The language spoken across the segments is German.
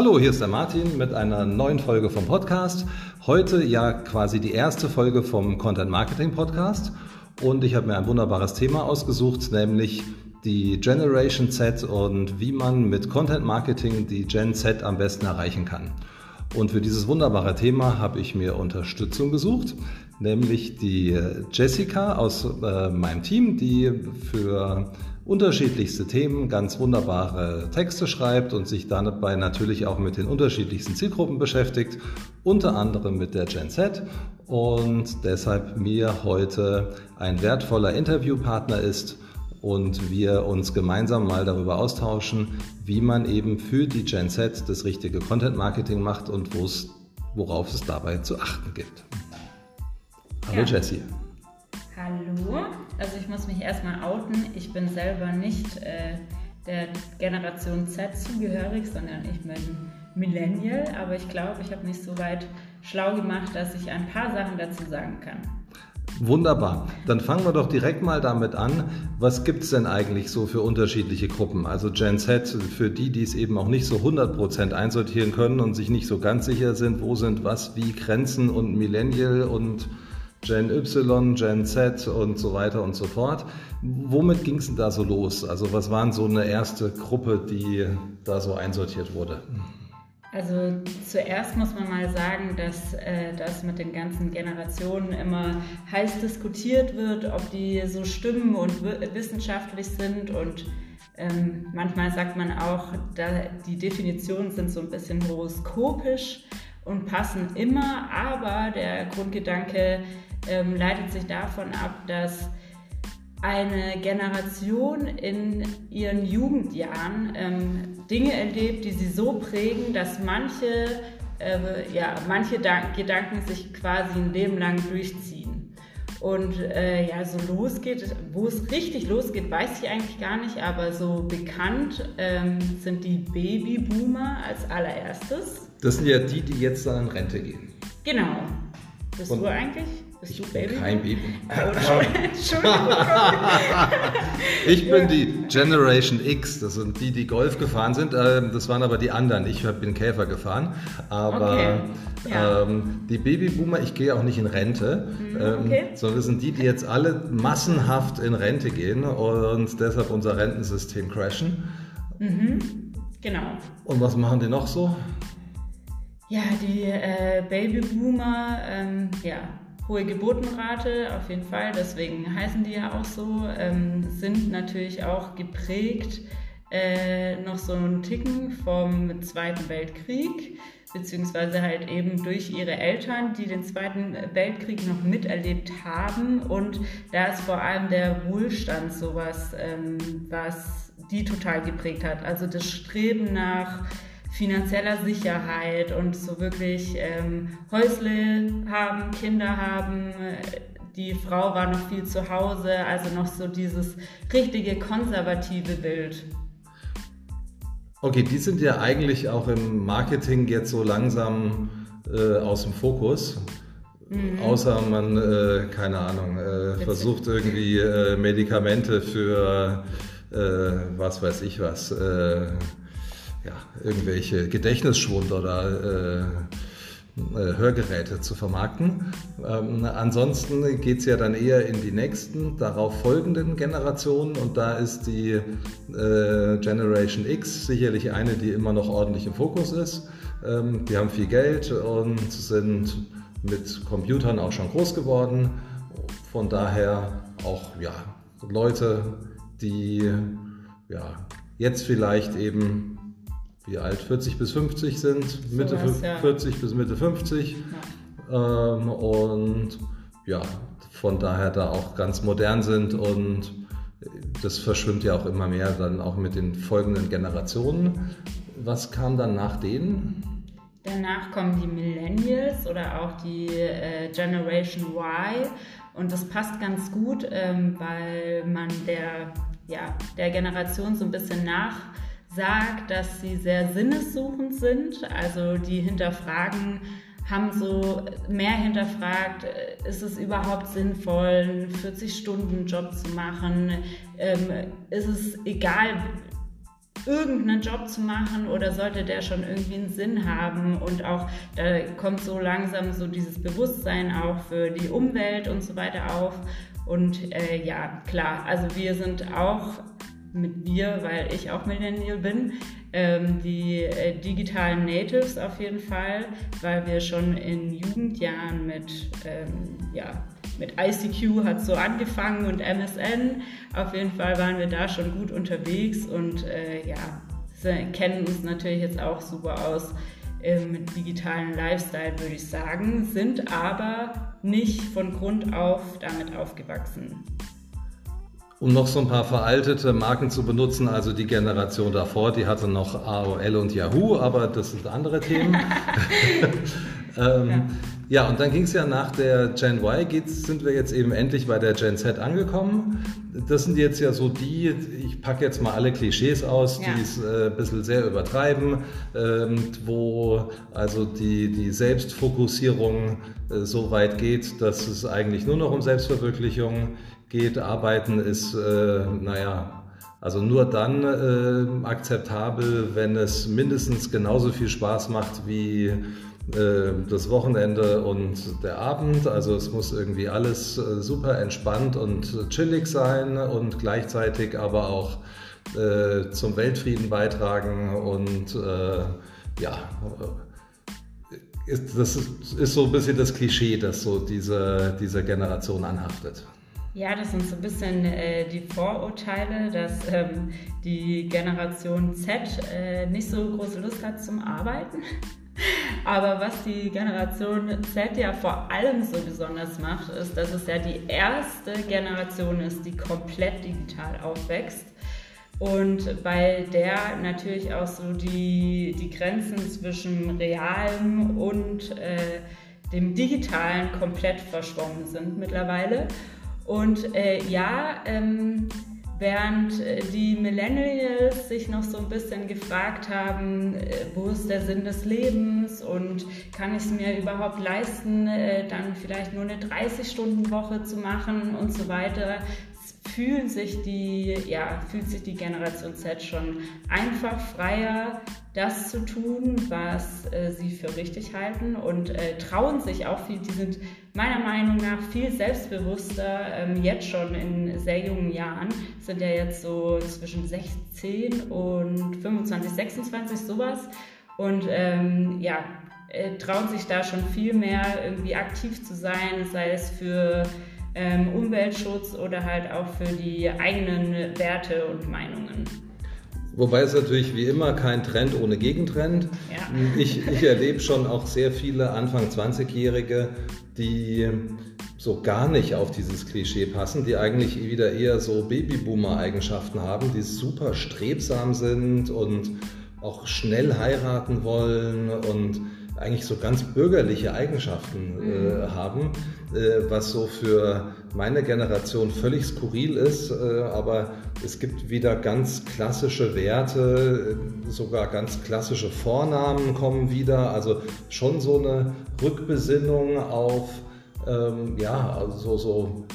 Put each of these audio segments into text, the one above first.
Hallo, hier ist der Martin mit einer neuen Folge vom Podcast. Heute ja quasi die erste Folge vom Content Marketing Podcast und ich habe mir ein wunderbares Thema ausgesucht, nämlich die Generation Z und wie man mit Content Marketing die Gen Z am besten erreichen kann. Und für dieses wunderbare Thema habe ich mir Unterstützung gesucht, nämlich die Jessica aus äh, meinem Team, die für unterschiedlichste Themen ganz wunderbare Texte schreibt und sich dabei natürlich auch mit den unterschiedlichsten Zielgruppen beschäftigt, unter anderem mit der Gen Z und deshalb mir heute ein wertvoller Interviewpartner ist und wir uns gemeinsam mal darüber austauschen, wie man eben für die Gen Z das richtige Content Marketing macht und worauf es dabei zu achten gibt. Hallo ja. Jessie. Hallo, also ich muss mich erstmal outen. Ich bin selber nicht äh, der Generation Z zugehörig, sondern ich bin Millennial, aber ich glaube, ich habe mich so weit schlau gemacht, dass ich ein paar Sachen dazu sagen kann. Wunderbar. Dann fangen wir doch direkt mal damit an. Was gibt es denn eigentlich so für unterschiedliche Gruppen? Also Gen Z, für die, die es eben auch nicht so 100% einsortieren können und sich nicht so ganz sicher sind, wo sind was, wie Grenzen und Millennial und Gen Y, Gen Z und so weiter und so fort. Womit ging es denn da so los? Also was waren so eine erste Gruppe, die da so einsortiert wurde? Also zuerst muss man mal sagen, dass äh, das mit den ganzen Generationen immer heiß diskutiert wird, ob die so stimmen und wissenschaftlich sind und ähm, manchmal sagt man auch, die Definitionen sind so ein bisschen horoskopisch und passen immer, aber der Grundgedanke ähm, leitet sich davon ab, dass eine Generation in ihren Jugendjahren ähm, Dinge erlebt, die sie so prägen, dass manche, äh, ja, manche Gedanken sich quasi ein Leben lang durchziehen. Und äh, ja, so losgeht, wo es richtig losgeht, weiß ich eigentlich gar nicht, aber so bekannt ähm, sind die Babyboomer als allererstes. Das sind ja die, die jetzt dann in Rente gehen. Genau. Bist Und du eigentlich? Bist ich du Baby? Kein Baby. Entschuldigung. ich bin die Generation X. Das sind die, die Golf gefahren sind. Ähm, das waren aber die anderen. Ich bin Käfer gefahren. Aber okay. ja. ähm, die Babyboomer, ich gehe auch nicht in Rente, mhm, ähm, okay. sondern das sind die, die jetzt alle massenhaft in Rente gehen und deshalb unser Rentensystem crashen. Mhm. Genau. Und was machen die noch so? Ja, die äh, Babyboomer, ähm, ja, hohe Geburtenrate, auf jeden Fall, deswegen heißen die ja auch so, ähm, sind natürlich auch geprägt äh, noch so einen Ticken vom Zweiten Weltkrieg, beziehungsweise halt eben durch ihre Eltern, die den Zweiten Weltkrieg noch miterlebt haben. Und da ist vor allem der Wohlstand sowas, ähm, was die total geprägt hat. Also das Streben nach finanzieller Sicherheit und so wirklich ähm, Häusle haben, Kinder haben. Die Frau war noch viel zu Hause, also noch so dieses richtige konservative Bild. Okay, die sind ja eigentlich auch im Marketing jetzt so langsam äh, aus dem Fokus. Mhm. Außer man, äh, keine Ahnung, äh, versucht irgendwie äh, Medikamente für äh, was weiß ich was äh, ja, irgendwelche Gedächtnisschwund oder äh, äh, Hörgeräte zu vermarkten. Ähm, ansonsten geht es ja dann eher in die nächsten, darauf folgenden Generationen und da ist die äh, Generation X sicherlich eine, die immer noch ordentlich im Fokus ist. Ähm, die haben viel Geld und sind mit Computern auch schon groß geworden. Von daher auch ja, Leute, die ja, jetzt vielleicht eben wie alt 40 bis 50 sind, Mitte so was, ja. 40 bis Mitte 50. Ja. Ähm, und ja, von daher da auch ganz modern sind und das verschwimmt ja auch immer mehr dann auch mit den folgenden Generationen. Was kam dann nach denen? Danach kommen die Millennials oder auch die äh, Generation Y und das passt ganz gut, ähm, weil man der, ja, der Generation so ein bisschen nach sagt, dass sie sehr sinnessuchend sind, also die hinterfragen, haben so mehr hinterfragt, äh, ist es überhaupt sinnvoll, einen 40-Stunden-Job zu machen? Ähm, ist es egal, irgendeinen Job zu machen oder sollte der schon irgendwie einen Sinn haben? Und auch da kommt so langsam so dieses Bewusstsein auch für die Umwelt und so weiter auf. Und äh, ja klar, also wir sind auch mit wir, weil ich auch Millennial bin, ähm, die äh, digitalen Natives auf jeden Fall, weil wir schon in Jugendjahren mit ähm, ja, mit ICQ hat so angefangen und MSN. Auf jeden Fall waren wir da schon gut unterwegs und äh, ja, kennen uns natürlich jetzt auch super aus im digitalen Lifestyle, würde ich sagen, sind aber nicht von Grund auf damit aufgewachsen. Um noch so ein paar veraltete Marken zu benutzen, also die Generation davor, die hatte noch AOL und Yahoo, aber das sind andere Themen. ähm, ja. Ja, und dann ging es ja nach der Gen Y, geht's, sind wir jetzt eben endlich bei der Gen Z angekommen. Das sind jetzt ja so die, ich packe jetzt mal alle Klischees aus, ja. die es äh, ein bisschen sehr übertreiben, ähm, wo also die, die Selbstfokussierung äh, so weit geht, dass es eigentlich nur noch um Selbstverwirklichung geht. Arbeiten ist, äh, naja, also nur dann äh, akzeptabel, wenn es mindestens genauso viel Spaß macht wie äh, das Wochenende und der Abend. Also es muss irgendwie alles äh, super entspannt und chillig sein und gleichzeitig aber auch äh, zum Weltfrieden beitragen und ja, ist, das ist, so ein bisschen das Klischee, das so diese, dieser Generation anhaftet. Ja, das sind so ein bisschen äh, die Vorurteile, dass ähm, die Generation Z äh, nicht so große Lust hat zum Arbeiten. Aber was die Generation Z ja vor allem so besonders macht, ist, dass es ja die erste Generation ist, die komplett digital aufwächst. Und bei der natürlich auch so die, die Grenzen zwischen realem und äh, dem Digitalen komplett verschwommen sind mittlerweile. Und äh, ja, ähm, Während äh, die Millennials sich noch so ein bisschen gefragt haben, äh, wo ist der Sinn des Lebens und kann ich es mir überhaupt leisten, äh, dann vielleicht nur eine 30-Stunden-Woche zu machen und so weiter, fühlen sich die, ja, fühlt sich die Generation Z schon einfach freier, das zu tun, was äh, sie für richtig halten und äh, trauen sich auch viel. Die sind meiner Meinung nach viel selbstbewusster, ähm, jetzt schon in sehr jungen Jahren, sind ja jetzt so zwischen 16 und 25, 26, sowas. Und ähm, ja, äh, trauen sich da schon viel mehr irgendwie aktiv zu sein, sei es für ähm, Umweltschutz oder halt auch für die eigenen Werte und Meinungen. Wobei es natürlich wie immer kein Trend ohne Gegentrend. Ja. Ich, ich erlebe schon auch sehr viele Anfang 20-Jährige, die so gar nicht auf dieses Klischee passen, die eigentlich wieder eher so Babyboomer-Eigenschaften haben, die super strebsam sind und auch schnell heiraten wollen und eigentlich so ganz bürgerliche Eigenschaften äh, mhm. haben, äh, was so für meine Generation völlig skurril ist, äh, aber es gibt wieder ganz klassische Werte, äh, sogar ganz klassische Vornamen kommen wieder, also schon so eine Rückbesinnung auf ähm, ja, also so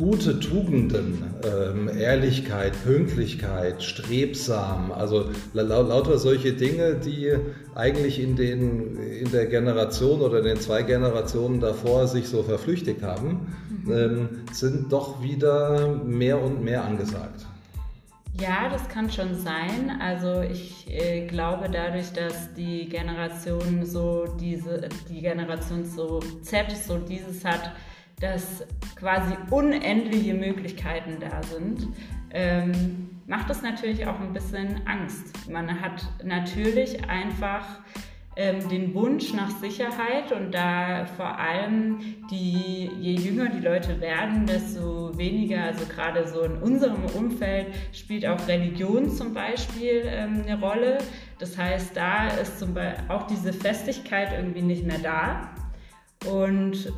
gute Tugenden, ähm, Ehrlichkeit, Pünktlichkeit, strebsam, also la lauter solche Dinge, die eigentlich in, den, in der Generation oder den zwei Generationen davor sich so verflüchtigt haben, mhm. ähm, sind doch wieder mehr und mehr angesagt. Ja, das kann schon sein. Also ich äh, glaube dadurch, dass die Generation so diese, die Generation so Z so dieses hat, dass quasi unendliche Möglichkeiten da sind, ähm, macht es natürlich auch ein bisschen Angst. Man hat natürlich einfach ähm, den Wunsch nach Sicherheit und da vor allem die, je jünger die Leute werden, desto weniger, also gerade so in unserem Umfeld spielt auch Religion zum Beispiel ähm, eine Rolle. Das heißt, da ist zum Beispiel auch diese Festigkeit irgendwie nicht mehr da. Und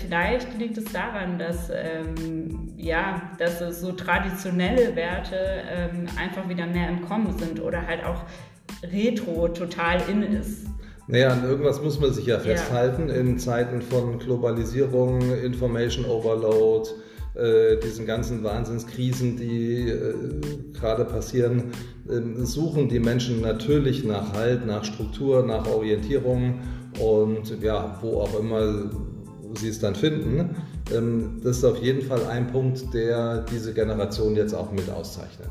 Vielleicht liegt es daran, dass, ähm, ja, dass so traditionelle Werte ähm, einfach wieder mehr im Kommen sind oder halt auch Retro total in ist. Naja, an irgendwas muss man sich ja festhalten ja. in Zeiten von Globalisierung, Information Overload, äh, diesen ganzen Wahnsinnskrisen, die äh, gerade passieren, äh, suchen die Menschen natürlich nach Halt, nach Struktur, nach Orientierung und ja, wo auch immer sie es dann finden. Ähm, das ist auf jeden Fall ein Punkt, der diese Generation jetzt auch mit auszeichnet.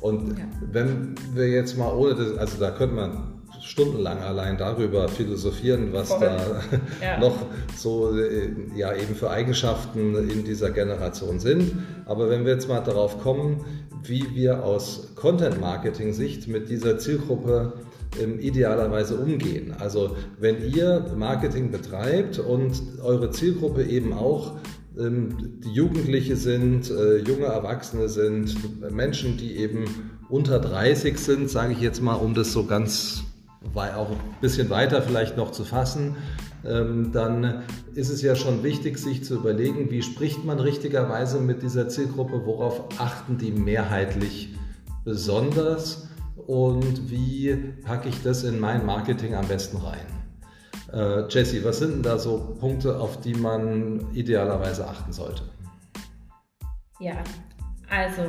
Und ja. wenn wir jetzt mal ohne das, also da könnte man stundenlang allein darüber philosophieren, was Voll. da ja. noch so äh, ja eben für Eigenschaften in dieser Generation sind. Aber wenn wir jetzt mal darauf kommen, wie wir aus Content-Marketing-Sicht mit dieser Zielgruppe ähm, idealerweise umgehen. Also wenn ihr Marketing betreibt und eure Zielgruppe eben auch ähm, die Jugendliche sind, äh, junge Erwachsene sind, Menschen, die eben unter 30 sind, sage ich jetzt mal, um das so ganz auch ein bisschen weiter vielleicht noch zu fassen, ähm, dann ist es ja schon wichtig, sich zu überlegen, wie spricht man richtigerweise mit dieser Zielgruppe, worauf achten die mehrheitlich besonders und wie packe ich das in mein Marketing am besten rein. Äh, Jesse, was sind denn da so Punkte, auf die man idealerweise achten sollte? Ja, also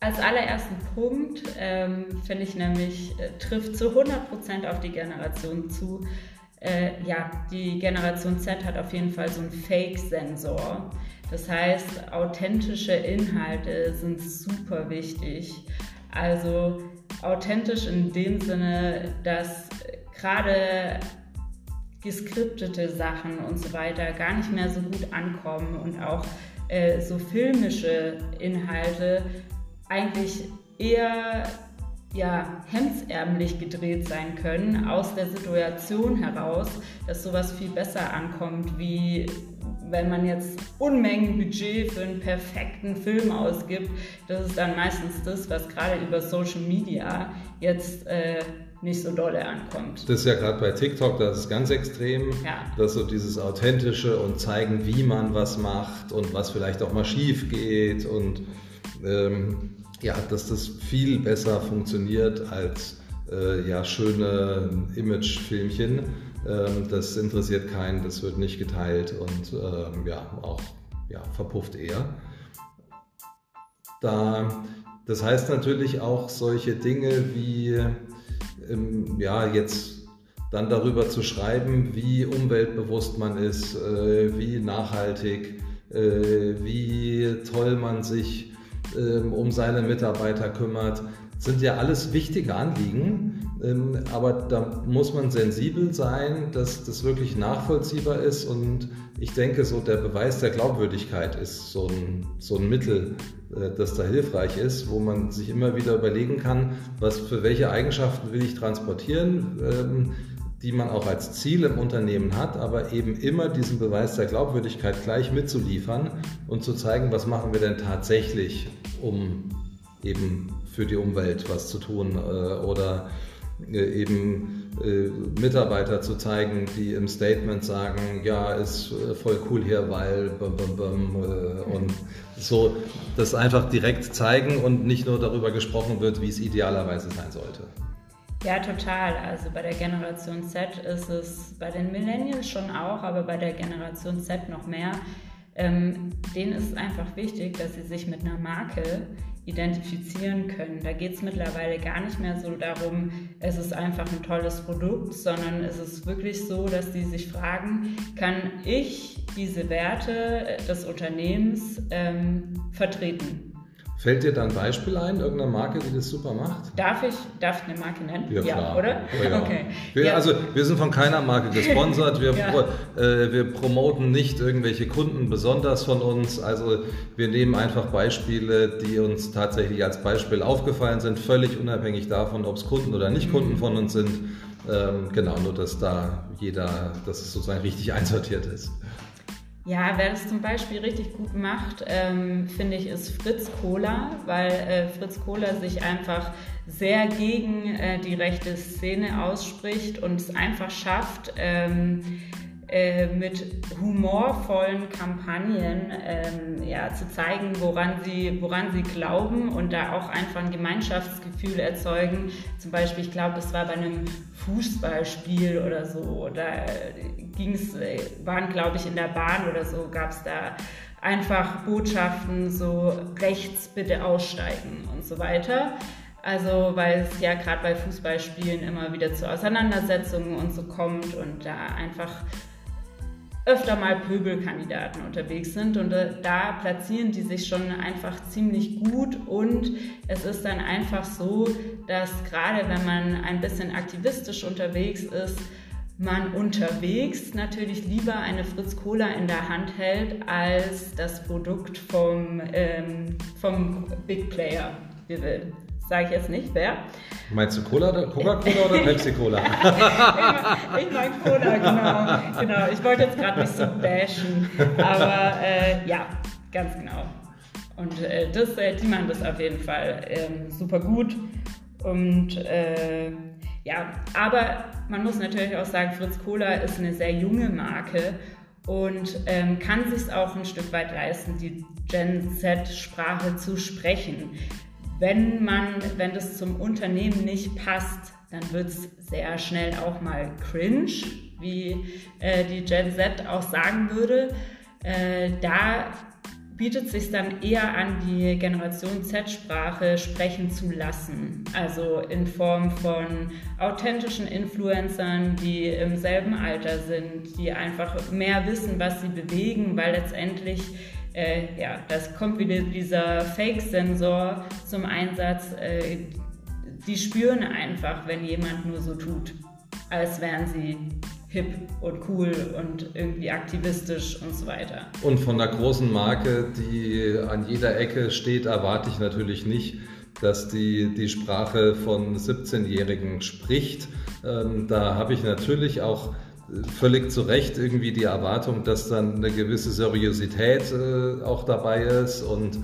als allerersten Punkt ähm, finde ich nämlich, äh, trifft zu 100% auf die Generation zu. Äh, ja, die Generation Z hat auf jeden Fall so einen Fake-Sensor. Das heißt, authentische Inhalte sind super wichtig. Also authentisch in dem Sinne, dass gerade geskriptete Sachen und so weiter gar nicht mehr so gut ankommen und auch äh, so filmische Inhalte eigentlich eher ja, hemdsärmlich gedreht sein können, aus der Situation heraus, dass sowas viel besser ankommt, wie wenn man jetzt Unmengen Budget für einen perfekten Film ausgibt. Das ist dann meistens das, was gerade über Social Media jetzt äh, nicht so dolle ankommt. Das ist ja gerade bei TikTok, das ist ganz extrem, ja. dass so dieses Authentische und zeigen, wie man was macht und was vielleicht auch mal schief geht und ähm, ja, dass das viel besser funktioniert als äh, ja, schöne Imagefilmchen. Ähm, das interessiert keinen, das wird nicht geteilt und ähm, ja, auch ja, verpufft eher. Da, das heißt natürlich auch solche Dinge wie ähm, ja, jetzt dann darüber zu schreiben, wie umweltbewusst man ist, äh, wie nachhaltig, äh, wie toll man sich ähm, um seine Mitarbeiter kümmert, sind ja alles wichtige Anliegen. Ähm, aber da muss man sensibel sein, dass das wirklich nachvollziehbar ist. Und ich denke, so der Beweis der Glaubwürdigkeit ist so ein, so ein Mittel, äh, das da hilfreich ist, wo man sich immer wieder überlegen kann, was für welche Eigenschaften will ich transportieren ähm, die man auch als Ziel im Unternehmen hat, aber eben immer diesen Beweis der Glaubwürdigkeit gleich mitzuliefern und zu zeigen, was machen wir denn tatsächlich, um eben für die Umwelt was zu tun äh, oder eben äh, Mitarbeiter zu zeigen, die im Statement sagen, ja, ist voll cool hier, weil bum, bum, bum, und so das einfach direkt zeigen und nicht nur darüber gesprochen wird, wie es idealerweise sein sollte. Ja, total. Also bei der Generation Z ist es, bei den Millennials schon auch, aber bei der Generation Z noch mehr. Ähm, denen ist es einfach wichtig, dass sie sich mit einer Marke identifizieren können. Da geht es mittlerweile gar nicht mehr so darum, es ist einfach ein tolles Produkt, sondern es ist wirklich so, dass sie sich fragen, kann ich diese Werte des Unternehmens ähm, vertreten? Fällt dir da ein Beispiel ein, irgendeine Marke, die das super macht? Darf ich, darf ich eine Marke nennen? Ja, klar. oder? Oh, ja. Okay. Wir, ja. Also wir sind von keiner Marke gesponsert. Wir, ja. äh, wir promoten nicht irgendwelche Kunden besonders von uns. Also wir nehmen einfach Beispiele, die uns tatsächlich als Beispiel aufgefallen sind, völlig unabhängig davon, ob es Kunden oder nicht Kunden von uns sind. Ähm, genau, nur dass da jeder, dass es sozusagen richtig einsortiert ist. Ja, wer das zum Beispiel richtig gut macht, ähm, finde ich, ist Fritz Kohler, weil äh, Fritz Kohler sich einfach sehr gegen äh, die rechte Szene ausspricht und es einfach schafft, ähm, äh, mit humorvollen Kampagnen ähm, ja, zu zeigen, woran sie, woran sie glauben und da auch einfach ein Gemeinschaftsgefühl erzeugen. Zum Beispiel, ich glaube, es war bei einem Fußballspiel oder so, da ging es, äh, waren glaube ich in der Bahn oder so, gab es da einfach Botschaften so rechts bitte aussteigen und so weiter. Also weil es ja gerade bei Fußballspielen immer wieder zu Auseinandersetzungen und so kommt und da einfach öfter mal Pöbelkandidaten unterwegs sind und äh, da platzieren die sich schon einfach ziemlich gut und es ist dann einfach so, dass gerade wenn man ein bisschen aktivistisch unterwegs ist, man unterwegs natürlich lieber eine Fritz Cola in der Hand hält als das Produkt vom, ähm, vom Big Player. Sage ich jetzt nicht, wer. Meinst du Cola, Coca-Cola oder Pepsi-Cola? ich meine Cola, genau. genau. Ich wollte jetzt gerade nicht so bashen, aber äh, ja, ganz genau. Und äh, das, äh, die machen das auf jeden Fall ähm, super gut. Und äh, ja, aber man muss natürlich auch sagen, Fritz Cola ist eine sehr junge Marke und ähm, kann sich auch ein Stück weit leisten, die Gen Z-Sprache zu sprechen. Wenn man, wenn das zum Unternehmen nicht passt, dann wird es sehr schnell auch mal cringe, wie äh, die Gen Z auch sagen würde. Äh, da bietet es sich dann eher an, die Generation Z-Sprache sprechen zu lassen. Also in Form von authentischen Influencern, die im selben Alter sind, die einfach mehr wissen, was sie bewegen, weil letztendlich äh, ja, das kommt wieder dieser Fake-Sensor zum Einsatz. Äh, die spüren einfach, wenn jemand nur so tut, als wären sie hip und cool und irgendwie aktivistisch und so weiter. Und von der großen Marke, die an jeder Ecke steht, erwarte ich natürlich nicht, dass die die Sprache von 17-Jährigen spricht. Ähm, da habe ich natürlich auch völlig zu Recht irgendwie die Erwartung, dass dann eine gewisse Seriosität äh, auch dabei ist und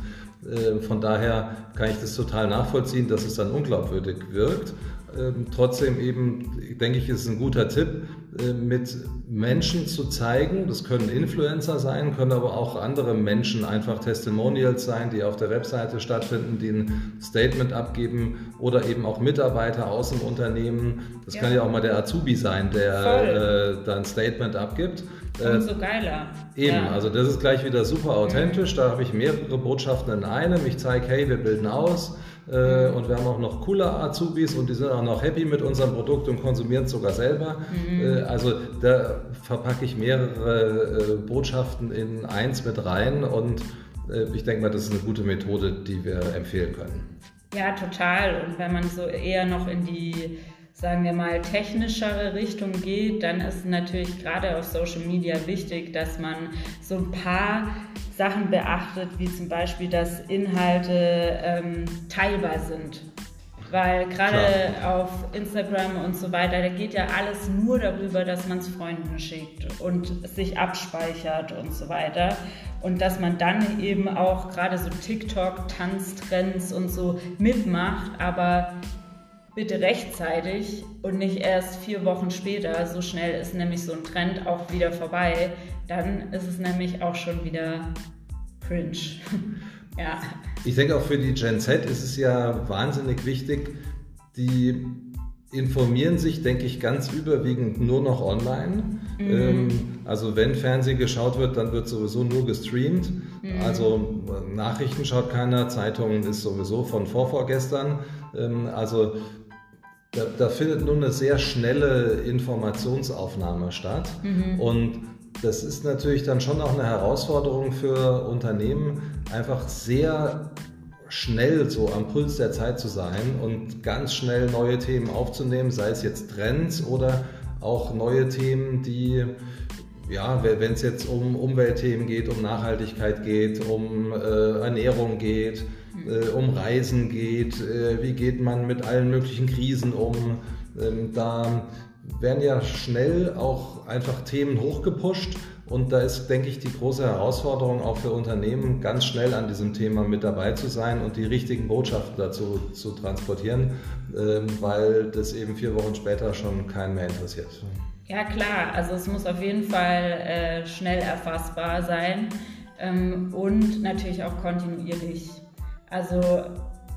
äh, von daher kann ich das total nachvollziehen, dass es dann unglaubwürdig wirkt. Ähm, trotzdem eben, denke ich, ist ein guter Tipp, äh, mit Menschen zu zeigen. Das können Influencer sein, können aber auch andere Menschen, einfach Testimonials sein, die auf der Webseite stattfinden, die ein Statement abgeben oder eben auch Mitarbeiter aus dem Unternehmen. Das ja. kann ja auch mal der Azubi sein, der äh, da ein Statement abgibt. Umso äh, geiler. Eben, ja. also das ist gleich wieder super authentisch. Mhm. Da habe ich mehrere Botschaften in einem. Ich zeige, hey, wir bilden aus. Äh, und wir haben auch noch coole Azubis und die sind auch noch happy mit unserem Produkt und konsumieren es sogar selber. Mhm. Äh, also da verpacke ich mehrere äh, Botschaften in eins mit rein und ich denke mal, das ist eine gute Methode, die wir empfehlen können. Ja, total. Und wenn man so eher noch in die sagen wir mal, technischere Richtung geht, dann ist natürlich gerade auf Social Media wichtig, dass man so ein paar Sachen beachtet, wie zum Beispiel, dass Inhalte ähm, teilbar sind. Weil gerade auf Instagram und so weiter, da geht ja alles nur darüber, dass man es Freunden schickt und sich abspeichert und so weiter. Und dass man dann eben auch gerade so TikTok, Tanztrends und so mitmacht, aber bitte rechtzeitig und nicht erst vier Wochen später. So schnell ist nämlich so ein Trend auch wieder vorbei. Dann ist es nämlich auch schon wieder cringe. ja. Ich denke auch für die Gen Z ist es ja wahnsinnig wichtig, die informieren sich, denke ich, ganz überwiegend nur noch online. Mhm. Ähm, also wenn Fernsehen geschaut wird, dann wird sowieso nur gestreamt. Mhm. Also Nachrichten schaut keiner, Zeitungen ist sowieso von vorvorgestern. Ähm, also da, da, findet nun eine sehr schnelle Informationsaufnahme statt. Mhm. Und das ist natürlich dann schon auch eine Herausforderung für Unternehmen, einfach sehr schnell so am Puls der Zeit zu sein und ganz schnell neue Themen aufzunehmen, sei es jetzt Trends oder auch neue Themen, die, ja, wenn es jetzt um Umweltthemen geht, um Nachhaltigkeit geht, um äh, Ernährung geht, äh, um Reisen geht, äh, wie geht man mit allen möglichen Krisen um. Ähm, da werden ja schnell auch einfach Themen hochgepusht und da ist, denke ich, die große Herausforderung auch für Unternehmen, ganz schnell an diesem Thema mit dabei zu sein und die richtigen Botschaften dazu zu transportieren, ähm, weil das eben vier Wochen später schon keinen mehr interessiert. Ja klar, also es muss auf jeden Fall äh, schnell erfassbar sein ähm, und natürlich auch kontinuierlich. Also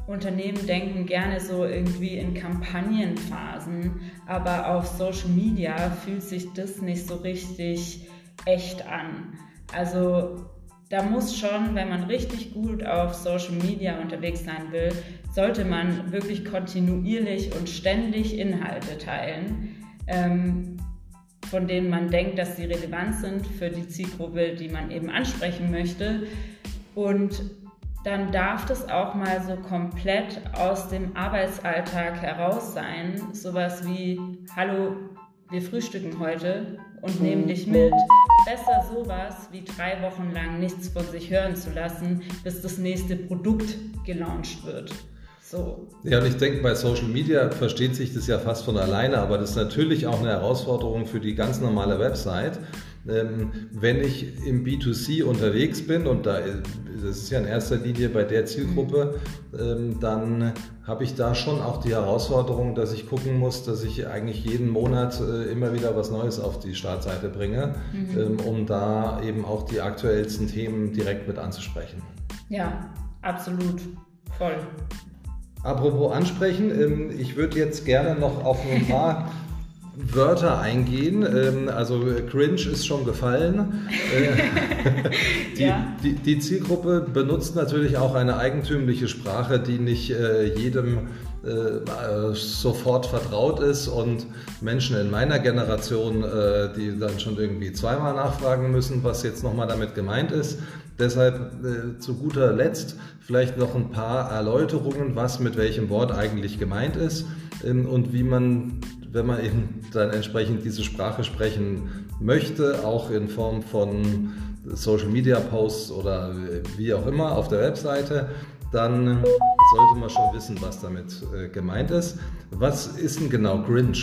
Unternehmen denken gerne so irgendwie in Kampagnenphasen, aber auf Social Media fühlt sich das nicht so richtig echt an. Also da muss schon, wenn man richtig gut auf Social Media unterwegs sein will, sollte man wirklich kontinuierlich und ständig Inhalte teilen, ähm, von denen man denkt, dass sie relevant sind für die Zielgruppe, die man eben ansprechen möchte. Und dann darf das auch mal so komplett aus dem Arbeitsalltag heraus sein. Sowas wie, hallo, wir frühstücken heute und nehmen dich mit. Besser sowas wie drei Wochen lang nichts von sich hören zu lassen, bis das nächste Produkt gelauncht wird. So. Ja, und ich denke, bei Social Media versteht sich das ja fast von alleine, aber das ist natürlich auch eine Herausforderung für die ganz normale Website. Ähm, wenn ich im B2C unterwegs bin, und da, das ist ja in erster Linie bei der Zielgruppe, ähm, dann habe ich da schon auch die Herausforderung, dass ich gucken muss, dass ich eigentlich jeden Monat äh, immer wieder was Neues auf die Startseite bringe, mhm. ähm, um da eben auch die aktuellsten Themen direkt mit anzusprechen. Ja, absolut. Voll. Apropos ansprechen, ähm, ich würde jetzt gerne noch auf ein paar Wörter eingehen. Ähm, also cringe ist schon gefallen. Äh, die, ja. die, die, Zielgruppe benutzt natürlich auch eine eigentümliche Sprache, die nicht äh, jedem äh, sofort vertraut ist und Menschen in meiner Generation, die dann schon irgendwie zweimal nachfragen müssen, was jetzt nochmal damit gemeint ist. Deshalb zu guter Letzt vielleicht noch ein paar Erläuterungen, was mit welchem Wort eigentlich gemeint ist ähm, und wie man, wenn man eben dann entsprechend diese Sprache sprechen möchte, auch in Form von Social Media Posts oder wie auch immer auf der Webseite, dann sollte man schon wissen, was damit äh, gemeint ist. Was ist denn genau Cringe?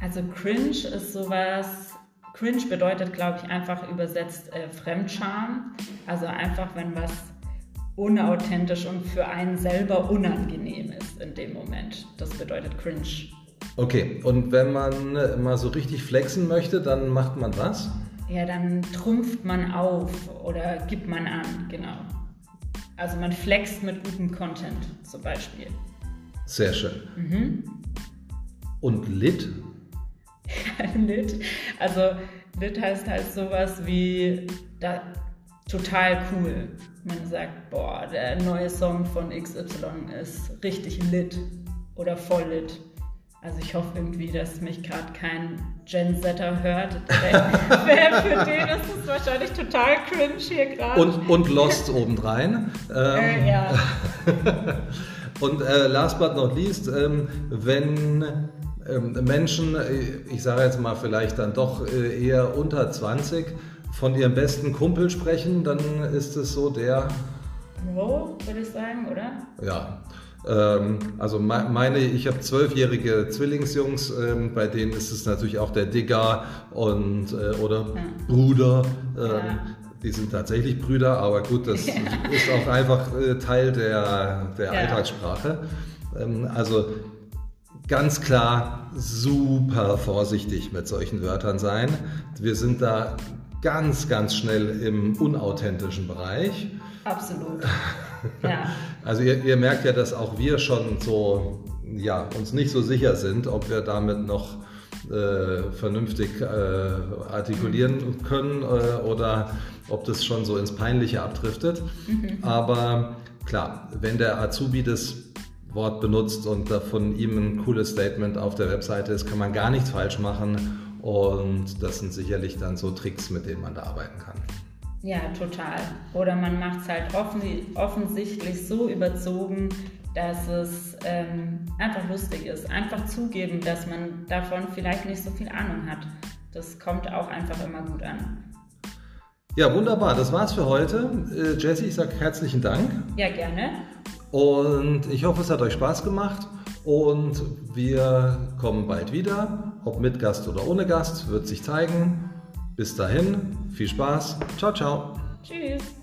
Also Cringe ist sowas, Cringe bedeutet, glaube ich, einfach übersetzt äh, Fremdscham. Also einfach, wenn was unauthentisch und für einen selber unangenehm ist in dem Moment. Das bedeutet cringe. Okay, und wenn man mal so richtig flexen möchte, dann macht man was? Ja, dann trumpft man auf oder gibt man an, genau. Also man flext mit gutem Content zum Beispiel. Sehr schön. Mhm. Und lit? lit. Also lit heißt halt sowas wie, da, total cool. Man sagt, boah, der neue Song von XY ist richtig lit oder voll lit. Also ich hoffe irgendwie, dass mich gerade kein Gen-Setter hört. Wer für den ist es wahrscheinlich total cringe hier gerade. Und, und Lost obendrein. Ähm, äh, ja. und äh, last but not least, ähm, wenn ähm, Menschen, äh, ich sage jetzt mal vielleicht dann doch äh, eher unter 20, von ihrem besten Kumpel sprechen, dann ist es so der. Wo, würde ich sagen, oder? Ja. Ähm, also meine, ich habe zwölfjährige Zwillingsjungs, ähm, bei denen ist es natürlich auch der Digger und äh, oder ja. Bruder. Ähm, ja. Die sind tatsächlich Brüder, aber gut, das ja. ist auch einfach äh, Teil der, der Alltagssprache. Ähm, also ganz klar super vorsichtig mit solchen Wörtern sein. Wir sind da ganz, ganz schnell im unauthentischen Bereich. Absolut. Ja. Also ihr, ihr, merkt ja, dass auch wir schon so, ja, uns nicht so sicher sind, ob wir damit noch äh, vernünftig äh, artikulieren können äh, oder ob das schon so ins Peinliche abdriftet. Mhm. Aber klar, wenn der Azubi das Wort benutzt und von ihm ein cooles Statement auf der Webseite ist, kann man gar nichts falsch machen und das sind sicherlich dann so Tricks, mit denen man da arbeiten kann. Ja, total. Oder man macht es halt offen, offensichtlich so überzogen, dass es ähm, einfach lustig ist. Einfach zugeben, dass man davon vielleicht nicht so viel Ahnung hat. Das kommt auch einfach immer gut an. Ja, wunderbar. Das war's für heute. Äh, Jessie, ich sage herzlichen Dank. Ja, gerne. Und ich hoffe, es hat euch Spaß gemacht. Und wir kommen bald wieder. Ob mit Gast oder ohne Gast, wird sich zeigen. Bis dahin, viel Spaß. Ciao, ciao. Tschüss.